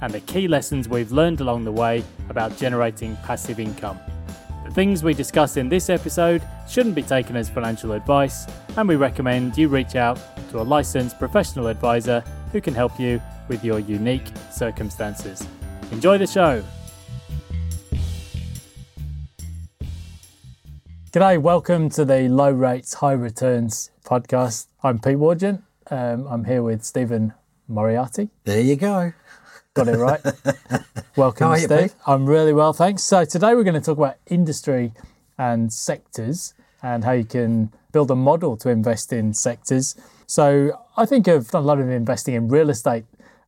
and the key lessons we've learned along the way about generating passive income. The things we discuss in this episode shouldn't be taken as financial advice, and we recommend you reach out to a licensed professional advisor who can help you with your unique circumstances. Enjoy the show! G'day, welcome to the Low Rates, High Returns podcast. I'm Pete Wargent. Um, I'm here with Stephen Moriarty. There you go. Got it right. Welcome, How are you, Steve. I'm really well, thanks. So today we're going to talk about industry and sectors and how you can build a model to invest in sectors. So I think I've done a lot of investing in real estate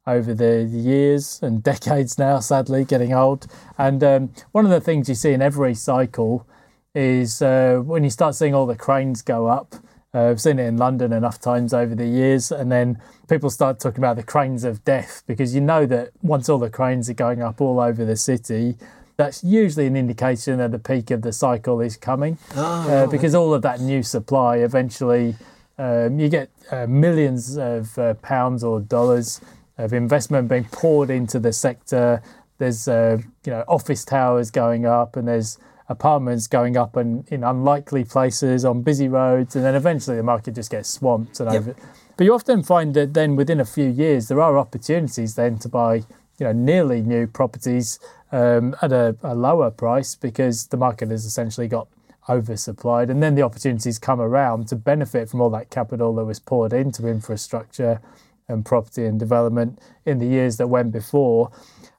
over the years and decades now, sadly, getting old. And um, one of the things you see in every cycle is uh, when you start seeing all the cranes go up. Uh, I've seen it in London enough times over the years, and then people start talking about the cranes of death because you know that once all the cranes are going up all over the city, that's usually an indication that the peak of the cycle is coming. uh, because all of that new supply eventually, um, you get uh, millions of uh, pounds or dollars of investment being poured into the sector. There's uh, you know office towers going up, and there's apartments going up and in unlikely places on busy roads, and then eventually the market just gets swamped and over. But you often find that then within a few years there are opportunities then to buy you know nearly new properties um, at a, a lower price because the market has essentially got oversupplied, and then the opportunities come around to benefit from all that capital that was poured into infrastructure and property and development in the years that went before.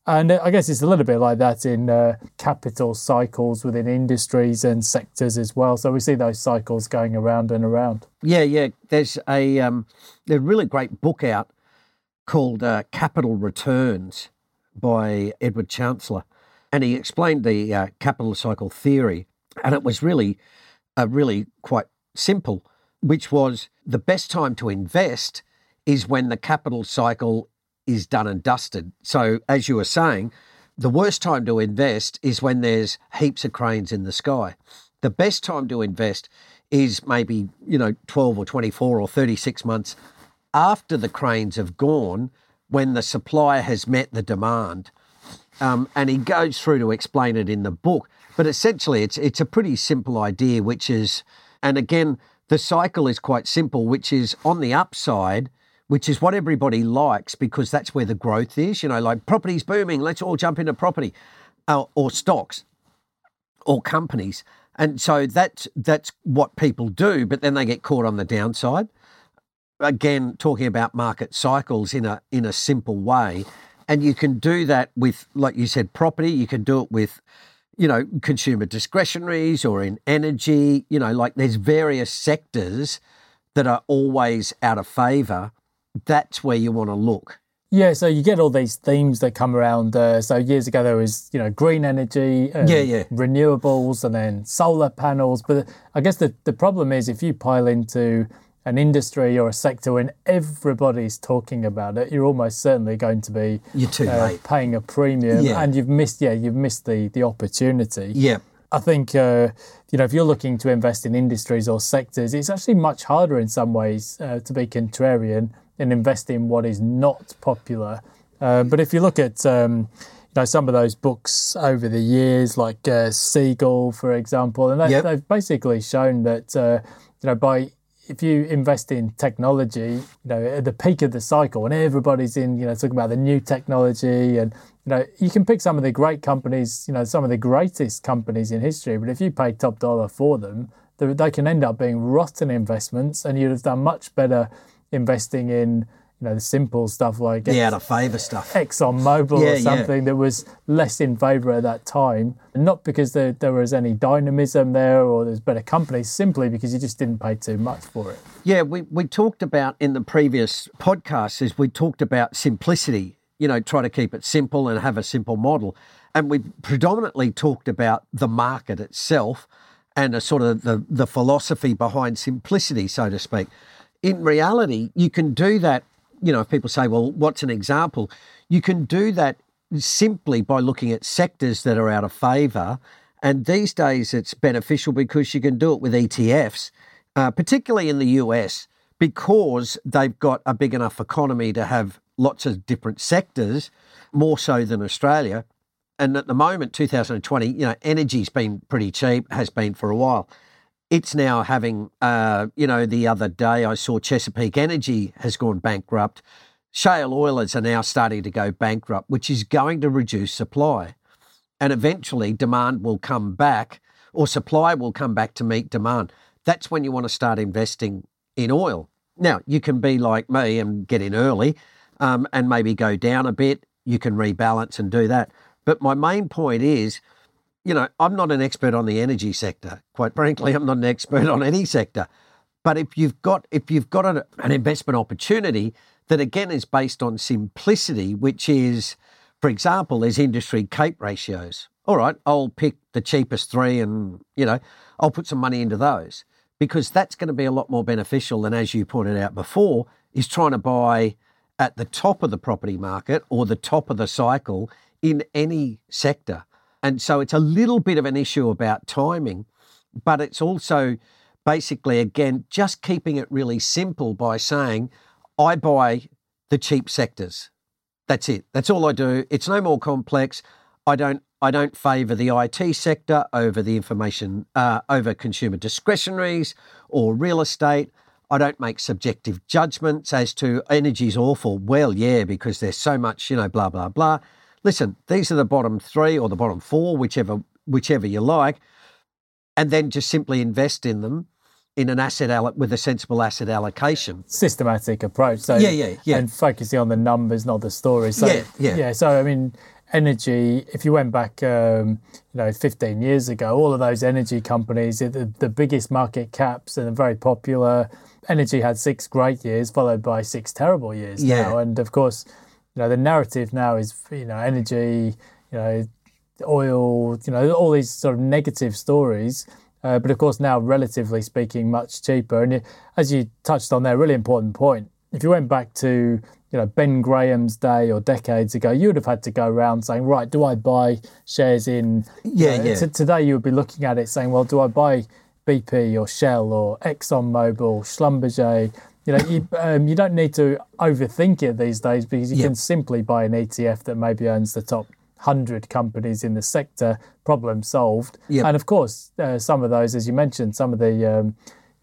And I guess it's a little bit like that in uh, capital cycles within industries and sectors as well. So we see those cycles going around and around. Yeah, yeah. There's a um, a really great book out called uh, Capital Returns by Edward Chancellor, and he explained the uh, capital cycle theory, and it was really, uh, really quite simple, which was the best time to invest is when the capital cycle is done and dusted. So, as you were saying, the worst time to invest is when there's heaps of cranes in the sky. The best time to invest is maybe, you know, 12 or 24 or 36 months after the cranes have gone when the supply has met the demand. Um, and he goes through to explain it in the book. But essentially, it's it's a pretty simple idea, which is, and again, the cycle is quite simple, which is on the upside, which is what everybody likes because that's where the growth is. You know, like property's booming, let's all jump into property, uh, or stocks, or companies, and so that's that's what people do. But then they get caught on the downside. Again, talking about market cycles in a in a simple way, and you can do that with, like you said, property. You can do it with you know, consumer discretionaries or in energy, you know, like there's various sectors that are always out of favour. That's where you want to look. Yeah, so you get all these themes that come around. Uh, so years ago there was, you know, green energy, and Yeah, yeah. renewables, and then solar panels. But I guess the the problem is if you pile into an industry or a sector when everybody's talking about it, you're almost certainly going to be You're too uh, late. paying a premium, Yeah. and you've missed. Yeah, you've missed the the opportunity. Yeah. I think uh, you know if you're looking to invest in industries or sectors, it's actually much harder in some ways uh, to be contrarian and invest in what is not popular. Uh, but if you look at um, you know some of those books over the years, like uh, Siegel, for example, and they, Yep. they've basically shown that uh, you know by if you invest in technology, you know at the peak of the cycle, and everybody's in, you know, talking about the new technology, and you know, you can pick some of the great companies, you know, some of the greatest companies in history, but if you pay top dollar for them, they, they can end up being rotten investments, and you'd have done much better investing in, you know, the simple stuff like The out of favour stuff. Exxon Mobil Yeah, or yeah. something that was less in favour at that time. Not because there, there was any dynamism there or there's better companies, simply because you just didn't pay too much for it. Yeah, we, we talked about in the previous podcast is we talked about simplicity you know, try to keep it simple and have a simple model. And we predominantly talked about the market itself and a sort of the, the philosophy behind simplicity, so to speak. In reality, you can do that. You know, if people say, well, what's an example? You can do that simply by looking at sectors that are out of favour. And these days it's beneficial because you can do it with ETFs, uh, particularly in the US, because they've got a big enough economy to have lots of different sectors, more so than Australia. And at the moment, 2020, you know, energy's been pretty cheap, has been for a while. It's now having, uh, you know, the other day I saw Chesapeake Energy has gone bankrupt. Shale oilers are now starting to go bankrupt, which is going to reduce supply. And eventually demand will come back or supply will come back to meet demand. That's when you want to start investing in oil. Now, you can be like me and get in early um, and maybe go down a bit. You can rebalance and do that. But my main point is, you know, I'm not an expert on the energy sector. Quite frankly, I'm not an expert on any sector. But if you've got if you've got an, an investment opportunity that again is based on simplicity, which is, for example, there's industry CAPE ratios. All right, I'll pick the cheapest three and, you know, I'll put some money into those because that's going to be a lot more beneficial than, as you pointed out before, is trying to buy at the top of the property market or the top of the cycle in any sector. And so it's a little bit of an issue about timing, but it's also basically, again, just keeping it really simple by saying, I buy the cheap sectors. That's it. That's all I do. It's no more complex. I don't. I don't favour the IT sector over the information uh, over consumer discretionaries or real estate. I don't make subjective judgments as to energy's awful. Well, yeah, because there's so much, you know, blah blah blah. Listen, these are the bottom three or the bottom four, whichever whichever you like, and then just simply invest in them in an asset alloc- with a sensible asset allocation. Systematic approach. So Yeah, yeah, yeah. And focusing on the numbers, not the stories. So, Yeah, yeah. Yeah. So I mean, energy. If you went back, um, you know, 15 years ago, all of those energy companies, the, the biggest market caps and very popular. Energy had six great years, followed by six terrible years Yeah. now. And of course, you know, the narrative now is, you know, energy, you know, oil, you know, all these sort of negative stories. Uh, but of course, now relatively speaking, much cheaper. And as you touched on there, really important point. If you went back to you know Ben Graham's day or decades ago, you would have had to go around saying, right, do I buy shares in? Yeah, yeah. t- today, you would be looking at it saying, well, do I buy BP or Shell or ExxonMobil, Schlumberger? You know, you, um, you don't need to overthink it these days because you Yeah. can simply buy an ETF that maybe owns the top 100 companies in the sector, problem solved. Yep. And of course, uh, some of those, as you mentioned, some of the um,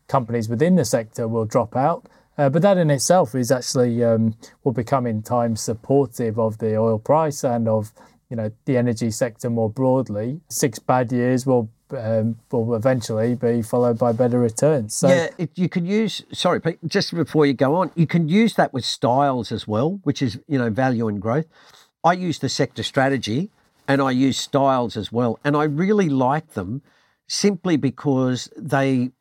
companies within the sector will drop out. Uh, but that in itself is actually um, will become in time supportive of the oil price and of you know the energy sector more broadly. Six bad years will um, will eventually be followed by better returns. So yeah, you can use. Sorry, Pete. Just before you go on, you can use that with styles as well, which is you know value and growth. I use the sector strategy, and I use styles as well, and I really like them simply because they.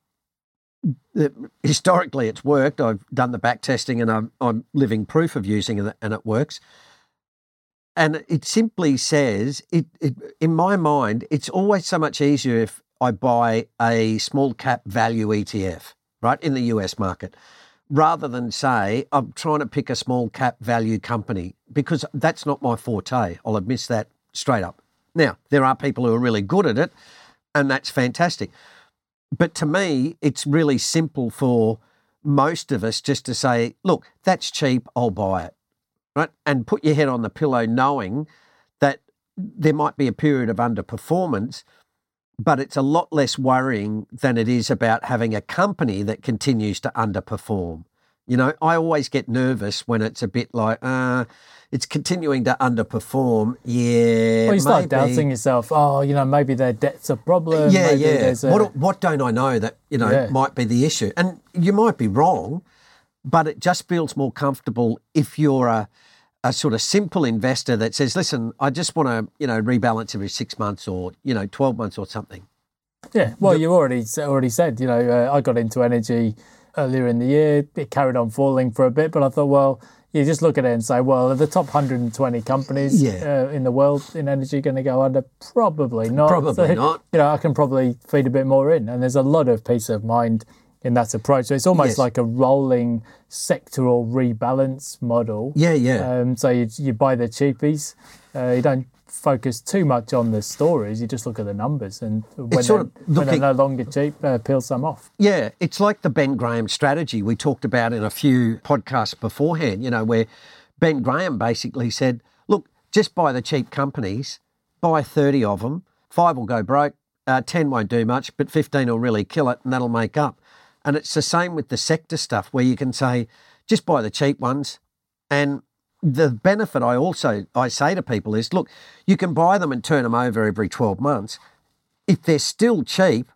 Historically, it's worked. I've done the back testing, and I'm, I'm living proof of using it, and it works. And it simply says, it, it in my mind, it's always so much easier if I buy a small cap value ETF, right, in the US market, rather than say, I'm trying to pick a small cap value company, because that's not my forte. I'll admit that straight up. Now, there are people who are really good at it, and that's fantastic. But to me, it's really simple for most of us just to say, look, that's cheap, I'll buy it right? And put your head on the pillow knowing that there might be a period of underperformance, but it's a lot less worrying than it is about having a company that continues to underperform. You know, I always get nervous when it's a bit like, uh, it's continuing to underperform. Yeah. well, you start maybe. doubting yourself. Oh, you know, maybe their debt's a problem. Yeah, maybe yeah. there's a- What, what don't I know that, you know, Yeah. might be the issue? And you might be wrong, but it just feels more comfortable if you're a, a sort of simple investor that says, listen, I just want to, you know, rebalance every six months or, you know, 12 months or something. Yeah, well, you already already said, you know, uh, I got into energy earlier in the year. It carried on falling for a bit, but I thought, well, you just look at it and say, well, are the top 120 companies Yeah. uh, in the world in energy going to go under? Probably not. Probably not. You know, I can probably feed a bit more in, and there's a lot of peace of mind in that approach. So it's almost Yes. like a rolling sectoral rebalance model. Yeah, yeah. Um, so you, you buy the cheapies. Uh, you don't focus too much on the stories. You just look at the numbers, and when, they're, when they're no longer cheap, uh, peel some off. Yeah, it's like the Ben Graham strategy we talked about in a few podcasts beforehand, you know, where Ben Graham basically said, look, just buy the cheap companies, buy 30 of them, five will go broke, uh, 10 won't do much, but 15 will really kill it and that'll make up. And it's the same with the sector stuff where you can say, just buy the cheap ones. And the benefit I also I say to people is, look, you can buy them and turn them over every 12 months. If they're still cheap,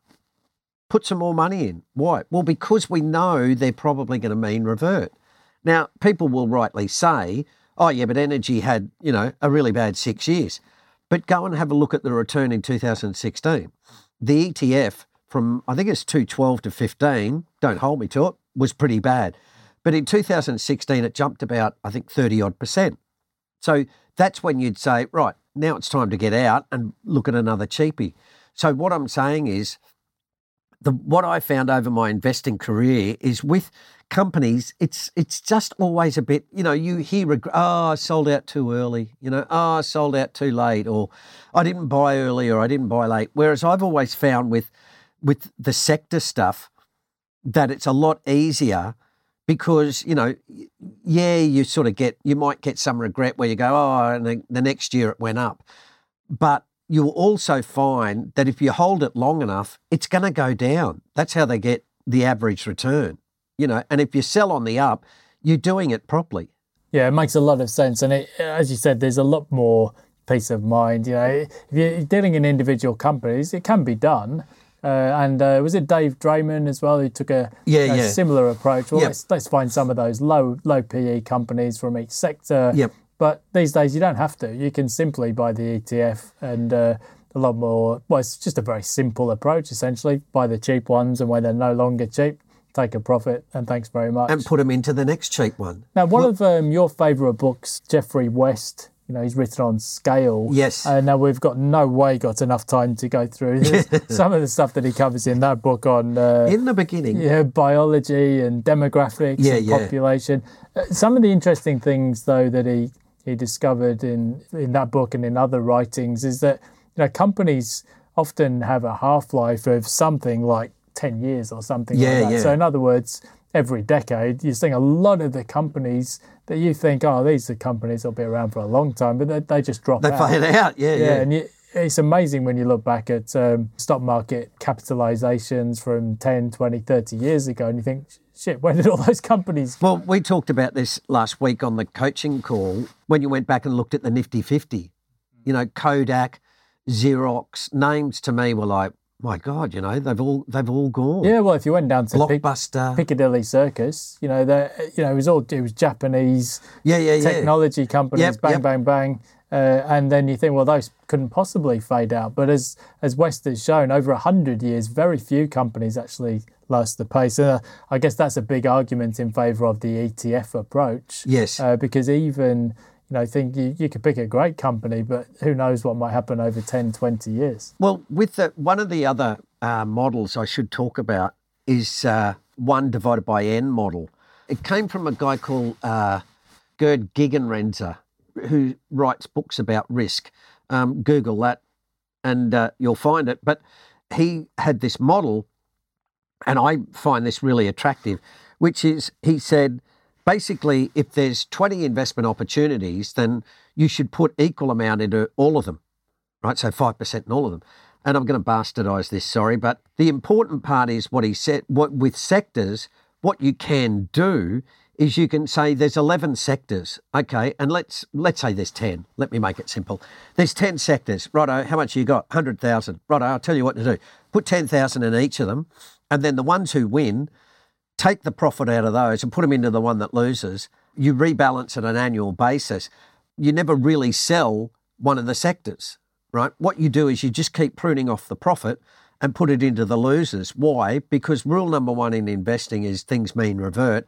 put some more money in. Why? Well, because we know they're probably going to mean revert. Now, people will rightly say, oh, yeah, but energy had, you know, a really bad six years. But go and have a look at the return in 2016. The ETF from, I think it's 212 to 15, don't hold me to it, was pretty bad. But in 2016, it jumped about, I think, 30 odd percent. So that's when you'd say, right, now it's time to get out and look at another cheapie. So what I'm saying is, the what I found over my investing career is with companies, it's it's just always a bit, you know, you hear, reg- oh, ah, I sold out too early, you know, oh, I sold out too late, or I didn't buy early, or I didn't buy late. Whereas I've always found with with the sector stuff that it's a lot easier because you know, yeah, you sort of get you might get some regret where you go, oh, and the, next year it went up, but you'll also find that if you hold it long enough, it's going to go down. That's how they get the average return, you know. And if you sell on the up, you're doing it properly. Yeah, it makes a lot of sense, and it, as you said, there's a lot more peace of mind. You know, if you're dealing in individual companies, it can be done. Uh, and uh, was it Dave Dreman as well who took a, Yeah, a yeah. similar approach? Well, Yep. let's, let's find some of those low low PE companies from each sector. Yep. But these days you don't have to. You can simply buy the ETF and uh, a lot more. Well, it's just a very simple approach essentially. Buy the cheap ones, and when they're no longer cheap, take a profit. And thanks very much. And put them into the next cheap one. Now, one of um, your favourite books, Geoffrey West, you know, he's written on scale. Yes. Uh, now, we've got no way got enough time to go through some of the stuff that he covers in that book on uh, In the beginning, yeah, biology and demographics Yeah, and yeah. population. Uh, some of the interesting things, though, that he, he discovered in, in that book and in other writings is that you know companies often have a half life of something like 10 years or something Yeah, like that. yeah. So, in other words, every decade, you're seeing a lot of the companies that you think, oh, these are companies that'll be around for a long time, but they, they just drop they out. fade out. Yeah, Yeah, yeah. and you, it's amazing when you look back at um, stock market capitalizations from 10, 20, 30 years ago and you think, shit, where did all those companies go? Well, we talked about this last week on the coaching call when you went back and looked at the Nifty 50. You know, Kodak, Xerox, names to me were like, my God, you know, they've all they've all gone. Yeah, well, if you went down to Pic- Blockbuster. Piccadilly Circus, you know, the you know, it was all it was Japanese yeah, yeah, yeah. technology companies, Yep, bang, yep. bang, bang. Uh, and then you think, well, those couldn't possibly fade out. But as as West has shown, over a hundred years, very few companies actually lost the pace. And uh, I guess that's a big argument in favour of the ETF approach. Yes. Uh, because even you know, think you, you could pick a great company, but who knows what might happen over 10, 20 years. Well, with the, one of the other uh, models I should talk about is uh, one divided by n model. It came from a guy called uh, Gerd Gigerenzer, who writes books about risk. Um, Google that, and uh, you'll find it. But he had this model, and I find this really attractive, which is he said basically if there's 20 investment opportunities, then you should put equal amount into all of them right? So 5% in all of them. And I'm going to bastardize this, sorry, but the important part is what he said. What with sectors, what you can do is you can say there's 11 sectors, okay, and let's let's say there's 10. Let me make it simple. There's 10 sectors, righto. How much you got? 100,000. Righto. I'll tell you what to do. Put 10,000 in each of them, and then the ones who win, take the profit out of those and put them into the one that loses. You rebalance at an annual basis. You never really sell one of the sectors, right? What you do is you just keep pruning off the profit and put it into the losers. Why? Because rule number one in investing is things mean revert.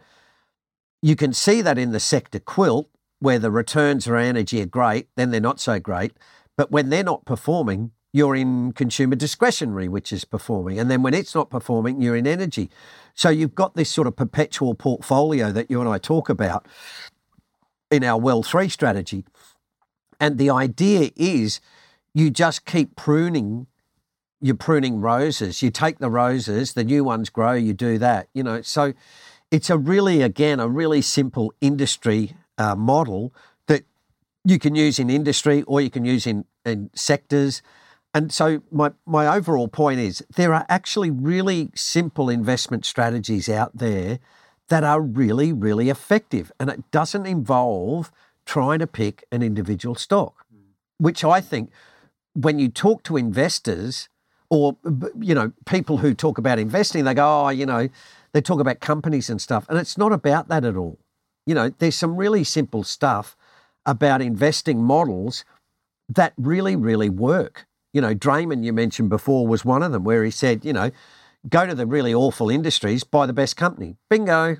you can see that in the sector quilt, where the returns for energy are great, then they're not so great. But when they're not performing, you're in consumer discretionary, which is performing. And then when it's not performing, you're in energy. So you've got this sort of perpetual portfolio that you and I talk about in our Well 3 strategy. And the idea is you just keep pruning. You're pruning roses. You take the roses, the new ones grow, you do that. You know, so it's a really, again, a really simple industry uh, model that you can use in industry or you can use in, in sectors. And so my, my overall point is there are actually really simple investment strategies out there that are really, really effective. And it doesn't involve trying to pick an individual stock, which I think when you talk to investors or, you know, people who talk about investing, they go, oh, you know, they talk about companies and stuff. And it's not about that at all. You know, there's some really simple stuff about investing models that really, really work. You know, Dreman, you mentioned before, was one of them where he said, you know, go to the really awful industries, buy the best company. Bingo.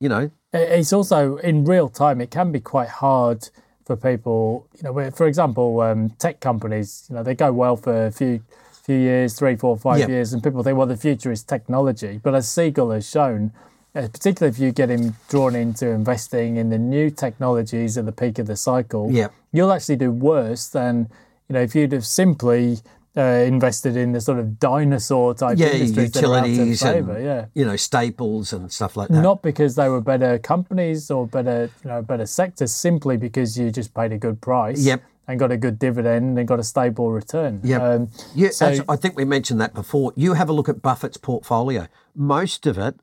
You know, it's also in real time, it can be quite hard for people, you know, for example, um, tech companies, you know, they go well for a few few years, three, four, five yep. years, and people think, well, the future is technology. But as Siegel has shown, uh, particularly if you get him drawn into investing in the new technologies at the peak of the cycle, yep. you'll actually do worse than you know if you'd have simply uh, invested in the sort of dinosaur type yeah, industries utilities that are out favor, and, yeah. you know staples and stuff like that. Not because they were better companies or better you know better sectors, simply because you just paid a good price. Yep. And got a good dividend and got a stable return. Yeah, um, yeah. So, I think we mentioned that before. You have a look at Buffett's portfolio. Most of it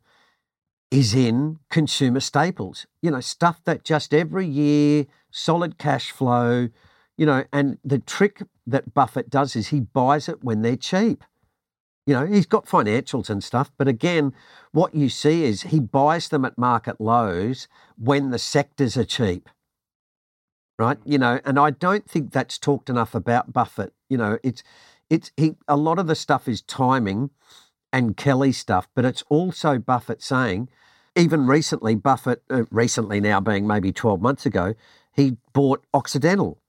is in consumer staples. You know, stuff that just every year, solid cash flow. You know, and the trick that Buffett does is he buys it when they're cheap. You know, he's got financials and stuff, but again, what you see is he buys them at market lows when the sectors are cheap. Right? You know, and I don't think that's talked enough about Buffett. You know, it's it's he a lot of the stuff is timing and Kelly stuff, but it's also Buffett saying, even recently, Buffett, uh, recently now being maybe 12 months ago, he bought Occidental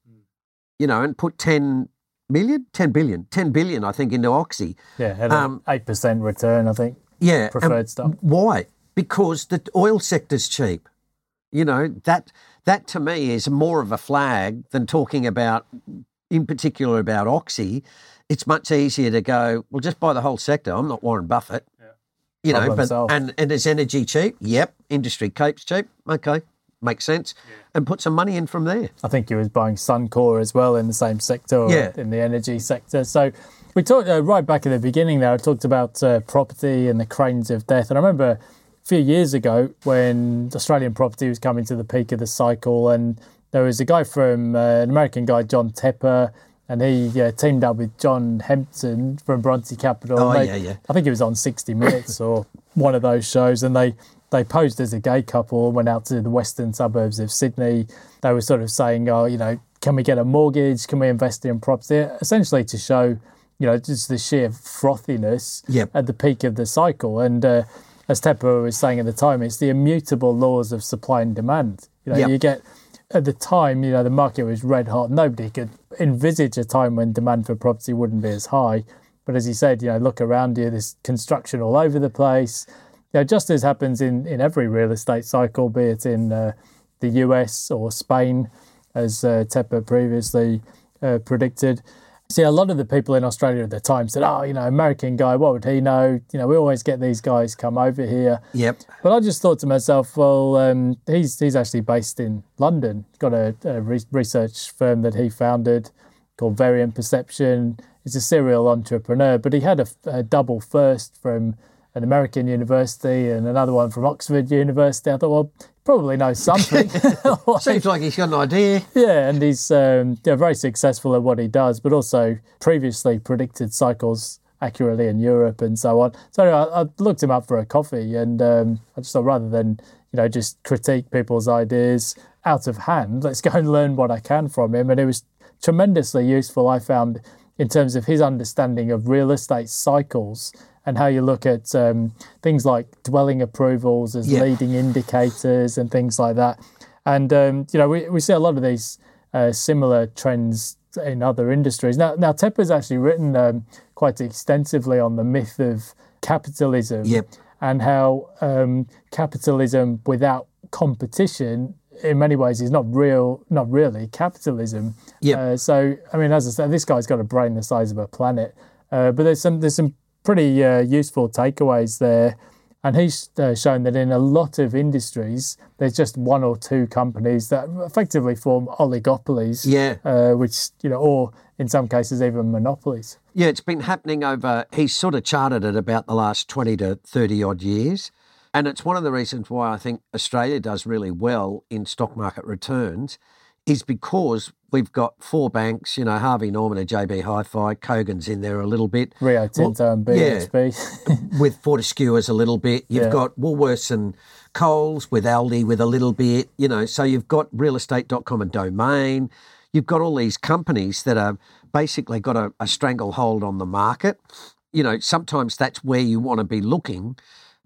you know, and put 10 million, 10 billion, 10 billion, I think, into Oxy. Yeah, had um, 8% return, I think. Yeah. Preferred stuff. Why? Because the oil sector's cheap. You know, that that to me is more of a flag than talking about, in particular, about Oxy. It's much easier to go, well, just buy the whole sector. I'm not Warren Buffett. Yeah. You know, but, and, and is energy cheap? Yep. Industry keeps cheap. Okay makes sense, yeah. and put some money in from there. I think he was buying Suncor as well in the same sector, yeah. in the energy sector. So we talked uh, right back at the beginning there. I talked about uh, property and the cranes of death, and I remember a few years ago when Australian property was coming to the peak of the cycle, and there was a guy from uh, an American guy, John Tepper. And he uh, teamed up with John Hempton from Bronte Capital. Oh, they, yeah, yeah. I think he was on 60 Minutes or one of those shows. And they they posed as a gay couple, went out to the western suburbs of Sydney. They were sort of saying, oh, you know, can we get a mortgage? Can we invest in property? Essentially to show, you know, just the sheer frothiness yep. at the peak of the cycle. And uh, as Tepper was saying at the time, it's the immutable laws of supply and demand. You know, yep. you get at the time, you know, the market was red hot. Nobody could envisage a time when demand for property wouldn't be as high. But as you said, you know, look around you, there's construction all over the place know, just as happens in, in every real estate cycle, be it in uh, the US or Spain, as uh, Tepper previously uh, predicted. See, a lot of the people in Australia at the time said, "Oh, you know, American guy, what would he know? You know, we always get these guys come over here." Yep. But I just thought to myself, well, um, he's he's actually based in London. Got a, a re- research firm that he founded called Variant Perception. He's a serial entrepreneur, but he had a, a double first from an American university and another one from Oxford University. I thought, well, probably knows something. Seems like he's got an idea. Yeah, and he's um, yeah, very successful at what he does, but also previously predicted cycles accurately in Europe and so on. So I, I looked him up for a coffee, and um, I just thought rather than you know just critique people's ideas out of hand, let's go and learn what I can from him. And it was tremendously useful. I found in terms of his understanding of real estate cycles and how you look at um, things like dwelling approvals as Yeah. leading indicators and things like that. And um, you know, we, we see a lot of these uh, similar trends in other industries. Now, now Tepper's actually written um, quite extensively on the myth of capitalism Yep. and how um, capitalism without competition in many ways is not real not really capitalism Yep. uh, so i mean as i said this guy's got a brain the size of a planet uh, but there's some there's some pretty uh, useful takeaways there and he's uh, shown that in a lot of industries there's just one or two companies that effectively form oligopolies Yeah. uh, which you know or in some cases even monopolies Yeah, it's been happening over, he's sort of charted it about the last 20 to 30 odd years. And it's one of the reasons why I think Australia does really well in stock market returns is because we've got four banks, you know, Harvey Norman and JB Hi-Fi, Kogan's in there a little bit, rio tinto and yeah. bhp with Fortescue's a little bit. You've Yeah. got Woolworths and Coles with Aldi with a little bit, you know, so you've got realestate.com and Domain. You've got all these companies that are basically got a, a stranglehold on the market. You know, sometimes that's where you want to be looking.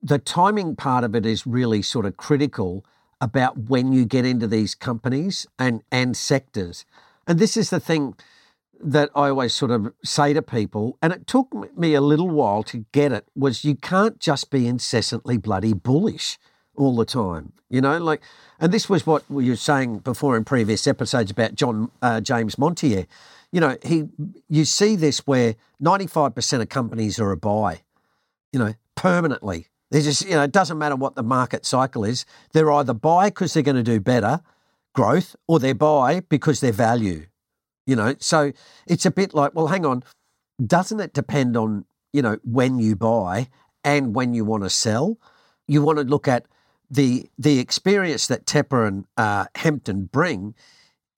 The timing part of it is really sort of critical about when you get into these companies and, and sectors. And this is the thing that I always sort of say to people, and it took me a little while to get it, was you can't just be incessantly bloody bullish all the time. You know, like, and this was what we were saying before in previous episodes about John uh, James Montier. You know, he, you see this where 95% of companies are a buy, you know, permanently. They just, you know, it doesn't matter what the market cycle is. They're either buy because they're going to do better growth or they're buy because they're value you know? So it's a bit like well hang on. Doesn't it depend on you know when you buy and when you want to sell? You want to look at the the experience that Tepper and uh, Hempton bring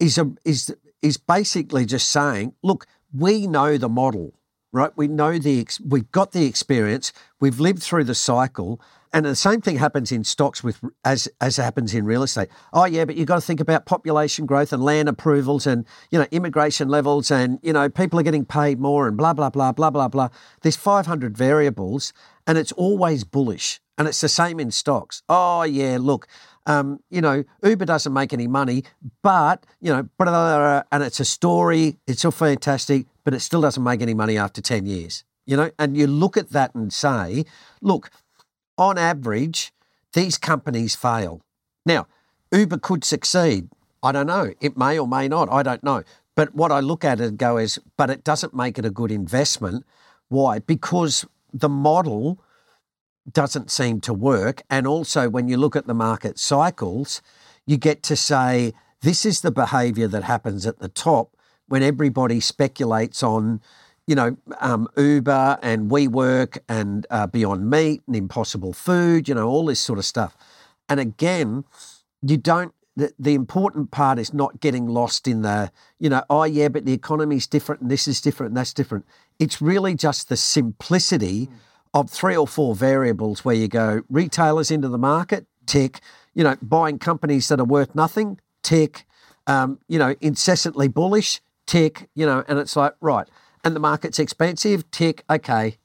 is a is is basically just saying look we know the model right we know the ex- we've got the experience we've lived through the cycle and the same thing happens in stocks with as as happens in real estate. Oh yeah, but you've got to think about population growth and land approvals and you know immigration levels and you know people are getting paid more and blah blah blah blah blah blah. There's 500 variables and it's always bullish. And it's the same in stocks. Oh yeah, look, um, you know Uber doesn't make any money, but you know, blah, blah, blah, and it's a story. It's all fantastic, but it still doesn't make any money after 10 years. You know, and you look at that and say, look on average, these companies fail. Now, Uber could succeed. I don't know. It may or may not. I don't know. But what I look at and go is, but it doesn't make it a good investment. Why? Because the model doesn't seem to work. And also, when you look at the market cycles, you get to say, this is the behavior that happens at the top when everybody speculates on you know, um, Uber and WeWork and uh, Beyond Meat and Impossible Food, you know, all this sort of stuff. And again, you don't, the, the important part is not getting lost in the, you know, oh, yeah, but the economy's different and this is different and that's different. It's really just the simplicity of three or four variables where you go retailers into the market, tick, you know, buying companies that are worth nothing, tick, um, you know, incessantly bullish, tick, you know, and it's like, right. And the market's expensive, tick, okay,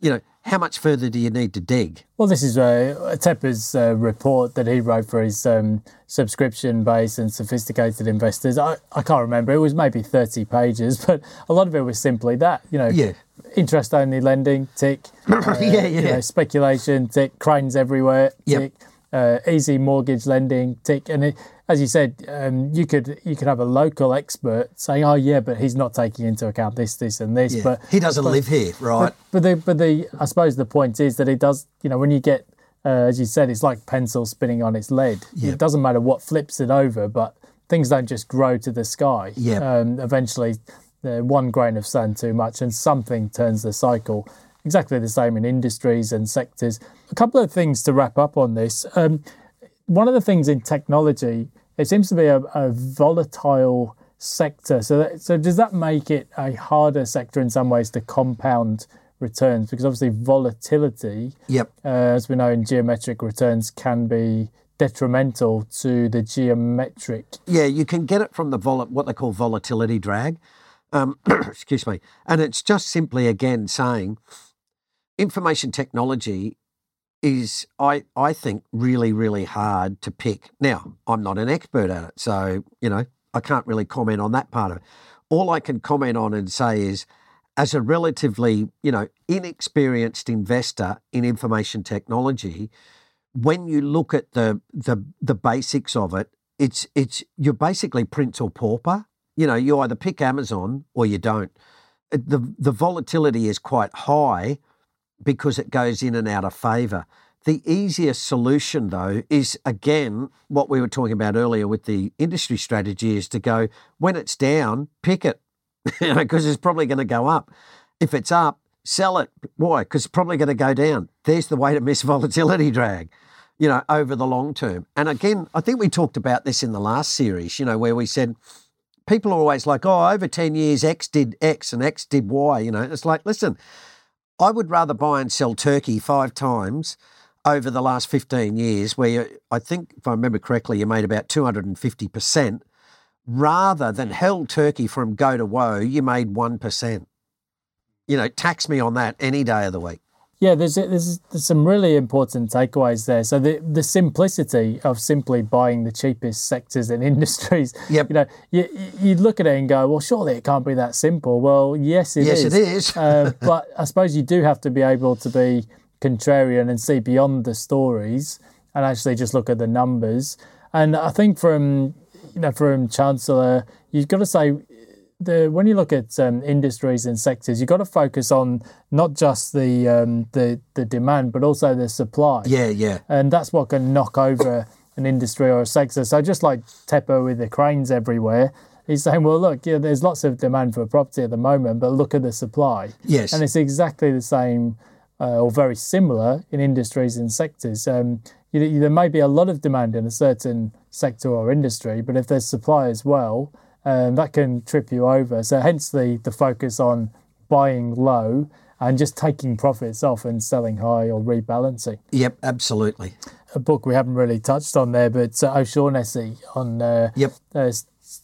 you know, how much further do you need to dig? Well, this is uh, Tepper's uh, report that he wrote for his um, subscription base and sophisticated investors. I, I can't remember, it was maybe 30 pages, but a lot of it was simply that, you know, Yeah. interest only lending, tick. Uh, Yeah, You yeah. know, speculation, tick. Cranes everywhere, Yep. tick. Uh, easy mortgage lending, tick. And it, as you said, um, you could you could have a local expert saying, "Oh yeah, but he's not taking into account this, this, and this." Yeah. But he doesn't live here, right? but, but the but the I suppose the point is that it does. You know, when you get, uh, as you said, it's like pencil spinning on its lead. It doesn't matter what flips it over, but things don't just grow to the sky. Yeah. Um, eventually, uh, one grain of sand too much, and something turns the cycle. Exactly the same in industries and sectors. A couple of things to wrap up on this. Um, one of the things in technology, it seems to be a, a volatile sector. So, that, so does that make it a harder sector in some ways to compound returns? Because obviously, volatility, Yep. uh, as we know in geometric returns, can be detrimental to the geometric. Yeah, you can get it from the vol- what they call volatility drag. Um, excuse me, and it's just simply again saying information technology is, I, I think, really, really hard to pick. Now, I'm not an expert at it, so, you know, I can't really comment on that part of it. All I can comment on and say is, as a relatively, you know, inexperienced investor in information technology, when you look at the the the basics of it, it's it's you're basically prince or pauper. You know, you either pick Amazon or you don't. The the volatility is quite high because it goes in and out of favor. The easiest solution, though, is again what we were talking about earlier with the industry strategy is to go when it's down, pick it, because it's probably going to go up. If it's up, sell it. Why? Because it's probably going to go down. There's the way to miss volatility drag, you know, over the long term. And again, I think we talked about this in the last series, you know, where we said people are always like, oh, over 10 years, X did X and X did Y. You know, it's like, listen, I would rather buy and sell turkey five times over the last 15 years, where you, I think, if I remember correctly, you made about 250%, rather than mm. held turkey from go to woe, you made 1%. You know, tax me on that any day of the week. Yeah, there's, there's, there's some really important takeaways there. So the the simplicity of simply buying the cheapest sectors and industries. Yep. You know, you you look at it and go, well, surely it can't be that simple. Well, yes, it yes, is. it is. uh, but I suppose you do have to be able to be contrarian and see beyond the stories and actually just look at the numbers. And I think from you know from Chancellor, you've got to say the when you look at um, industries and sectors, you've got to focus on not just the um, the the demand, but also the supply. Yeah, yeah. And that's what can knock over an industry or a sector. So just like Tepper with the cranes everywhere, he's saying, well, look, yeah, there's lots of demand for property at the moment, but look at the supply. Yes. And it's exactly the same uh, or very similar in industries and sectors. Um, you, you, there may be a lot of demand in a certain sector or industry, but if there's supply as well, um, that can trip you over. So hence the the focus on buying low and just taking profits off and selling high or rebalancing. Yep, absolutely. A book we haven't really touched on there, but uh, O'Shaughnessy on uh, Yep. uh,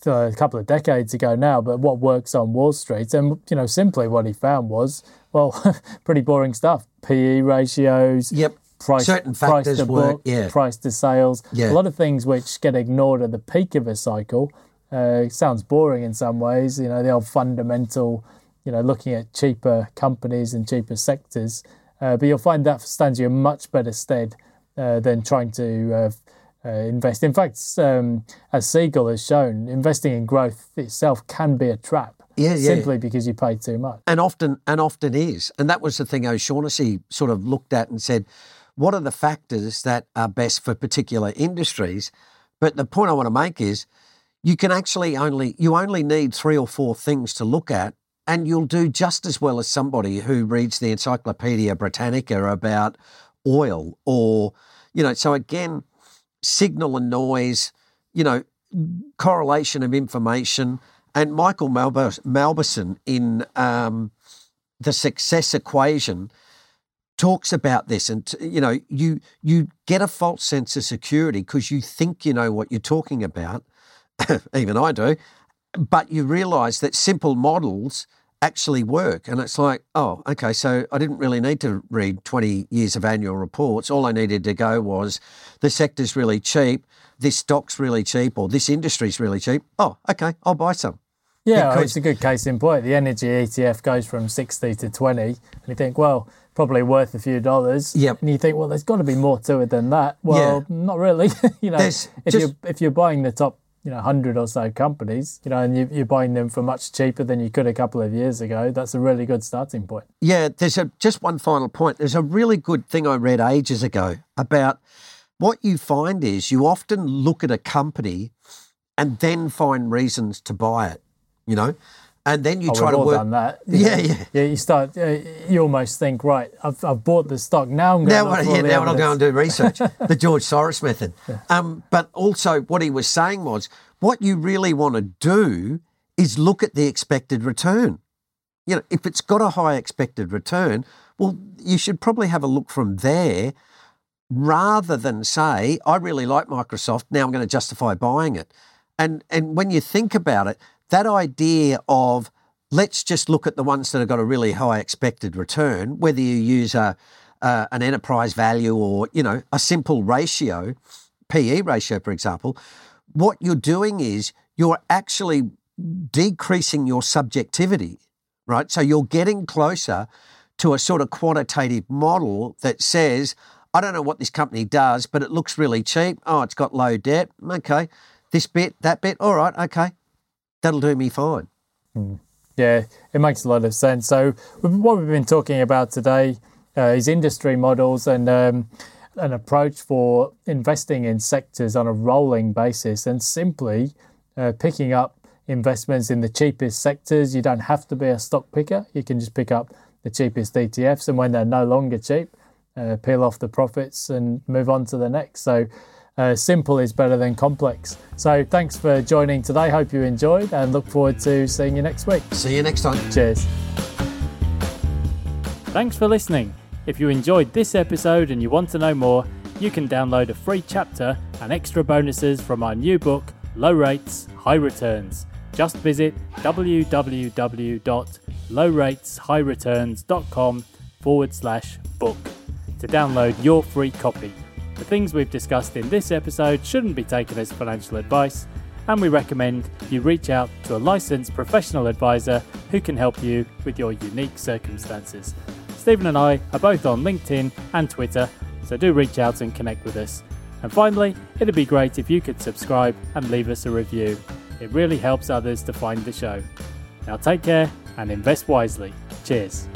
a couple of decades ago now, but what works on Wall Street, and you know, simply what he found was well, pretty boring stuff. PE ratios, Yep. price, Certain price factors to work, book, yeah. price to sales. Yeah. A lot of things which get ignored at the peak of a cycle. Uh, it sounds boring in some ways, you know, the old fundamental, you know, looking at cheaper companies and cheaper sectors. Uh, but you'll find that stands you in much better stead uh, than trying to uh, uh, invest. In fact, um, as Siegel has shown, investing in growth itself can be a trap. Yeah, yeah. Simply because you pay too much. and often and often is. And that was the thing O'Shaughnessy sort of looked at and said, what are the factors that are best for particular industries? But the point I want to make is you can actually only you only need three or four things to look at and you'll do just as well as somebody who reads the Encyclopedia Britannica about oil or you know so again signal and noise you know correlation of information and Michael Malbus- Mauboussin in um, the success equation talks about this and you know you you get a false sense of security because you think you know what you're talking about even I do but you realize that simple models actually work and it's like oh okay so I didn't really need to read 20 years of annual reports all I needed to go was the sector's really cheap this stock's really cheap or this industry's really cheap oh okay I'll buy some Yeah, Because- it's a good case in point. The energy ETF goes from 60 to 20, and you think, well, probably worth a few dollars. Yep. And you think, well, there's got to be more to it than that. Well, not really. you know, There's if just- you're if you're buying the top, you know, hundred or so companies, you know, and you, you're buying them for much cheaper than you could a couple of years ago, that's a really good starting point. Yeah, there's a just one final point. There's a really good thing I read ages ago about what you find is you often look at a company and then find reasons to buy it, you know, and then you Oh, try we've to all work. done that. Yeah, yeah. Yeah, you start. Uh, you almost think, right? I've, I've bought the stock. Now I'm going. Now, to yeah, now I'll go and do research. the George Soros method. Um, but also, what he was saying was, what you really want to do is look at the expected return. You know, if it's got a high expected return, well, you should probably have a look from there rather than say, I really like Microsoft, now I'm going to justify buying it. And and when you think about it, that idea of let's just look at the ones that have got a really high expected return, whether you use a, uh, an enterprise value or, you know, a simple ratio, PE ratio, for example, what you're doing is you're actually decreasing your subjectivity, right? So you're getting closer to a sort of quantitative model that says, I don't know what this company does, but it looks really cheap. Oh, it's got low debt. Okay. This bit, that bit. All right. Okay. That'll do me fine. Mm. Yeah, it makes a lot of sense. So, what we've been talking about today uh, is industry models and um, an approach for investing in sectors on a rolling basis and simply uh, picking up investments in the cheapest sectors. You don't have to be a stock picker, you can just pick up the cheapest ETFs, and when they're no longer cheap, uh, peel off the profits and move on to the next. So, uh, simple is better than complex. So, thanks for joining today. Hope you enjoyed and look forward to seeing you next week. See you next time. Cheers. Thanks for listening. If you enjoyed this episode and you want to know more, you can download a free chapter and extra bonuses from our new book, Low Rates, High Returns. Just visit www.lowrateshighreturns.com forward slash book to download your free copy. The things we've discussed in this episode shouldn't be taken as financial advice, and we recommend you reach out to a licensed professional advisor who can help you with your unique circumstances. Stephen and I are both on LinkedIn and Twitter, so do reach out and connect with us. And finally, it'd be great if you could subscribe and leave us a review. It really helps others to find the show. Now take care and invest wisely. Cheers.